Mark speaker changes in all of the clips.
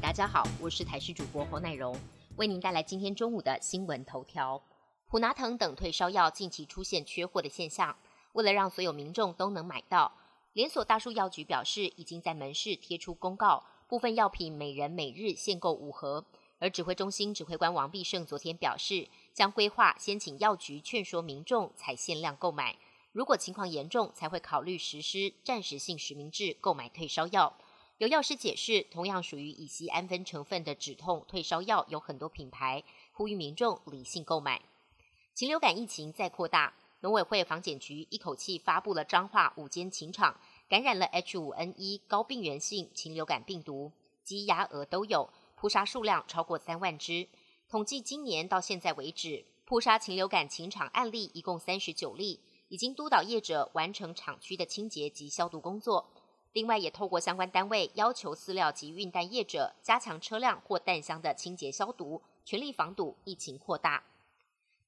Speaker 1: 大家好，我是台视主播侯乃荣，为您带来今天中午的新闻头条。普拿腾等退烧药近期出现缺货的现象，为了让所有民众都能买到，连锁大树药局表示已经在门市贴出公告，部分药品每人每日限购五盒。而指挥中心指挥官王必胜昨天表示，将规划先请药局劝说民众才限量购买，如果情况严重，才会考虑实施暂时性实名制购买退烧药。有药师解释，同样属于乙酰氨酚成分的止痛退烧药有很多品牌，呼吁民众理性购买。禽流感疫情再扩大，农委会防检局一口气发布了彰化五间禽场感染了 H5N1 高病原性禽流感病毒，鸡鸭鹅都有，扑杀数量超过三万只。统计今年到现在为止，扑杀禽流感禽场案例一共三十九例，已经督导业者完成厂区的清洁及消毒工作。另外，也透过相关单位要求饲料及运蛋业者加强车辆或蛋箱的清洁消毒，全力防堵疫情扩大。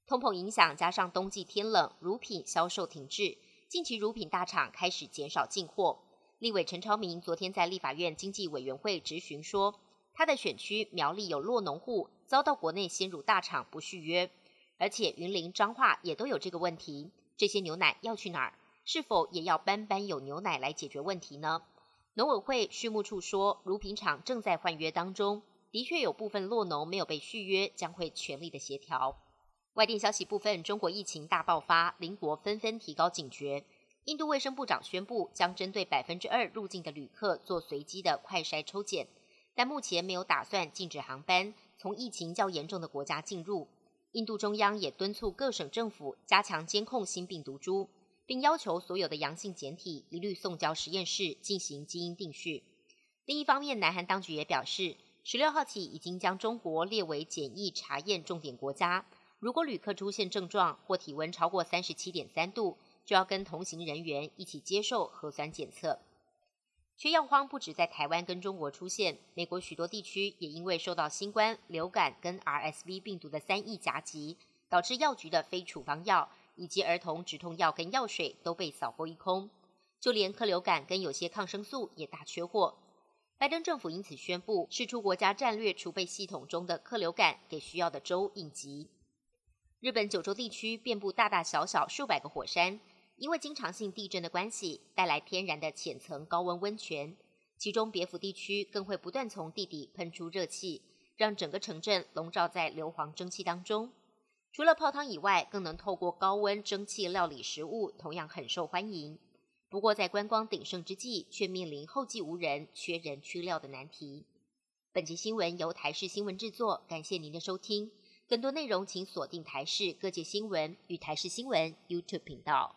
Speaker 1: 通膨影响加上冬季天冷，乳品销售停滞，近期乳品大厂开始减少进货。立委陈超明昨天在立法院经济委员会质询说，他的选区苗栗有落农户遭到国内鲜乳大厂不续约，而且云林彰化也都有这个问题，这些牛奶要去哪儿？是否也要班班有牛奶来解决问题呢？农委会畜牧处说，乳品厂正在换约当中，的确有部分落农没有被续约，将会全力的协调。外电消息部分，中国疫情大爆发，邻国纷纷提高警觉。印度卫生部长宣布，将针对百分之二入境的旅客做随机的快筛抽检，但目前没有打算禁止航班从疫情较严重的国家进入。印度中央也敦促各省政府加强监控新病毒株。并要求所有的阳性检体一律送交实验室进行基因定序。另一方面，南韩当局也表示，十六号起已经将中国列为检疫查验重点国家。如果旅客出现症状或体温超过三十七点三度，就要跟同行人员一起接受核酸检测。缺药荒不止在台湾跟中国出现，美国许多地区也因为受到新冠、流感跟 RSV 病毒的三疫夹击，导致药局的非处方药。以及儿童止痛药跟药水都被扫购一空，就连克流感跟有些抗生素也大缺货。拜登政府因此宣布释出国家战略储备系统中的克流感，给需要的州应急。日本九州地区遍布大大小小数百个火山，因为经常性地震的关系，带来天然的浅层高温温泉。其中别府地区更会不断从地底喷出热气，让整个城镇笼罩在硫磺蒸汽当中。除了泡汤以外，更能透过高温蒸汽料理食物，同样很受欢迎。不过，在观光鼎盛之际，却面临后继无人、缺人缺料的难题。本集新闻由台视新闻制作，感谢您的收听。更多内容请锁定台视各界新闻与台视新闻 YouTube 频道。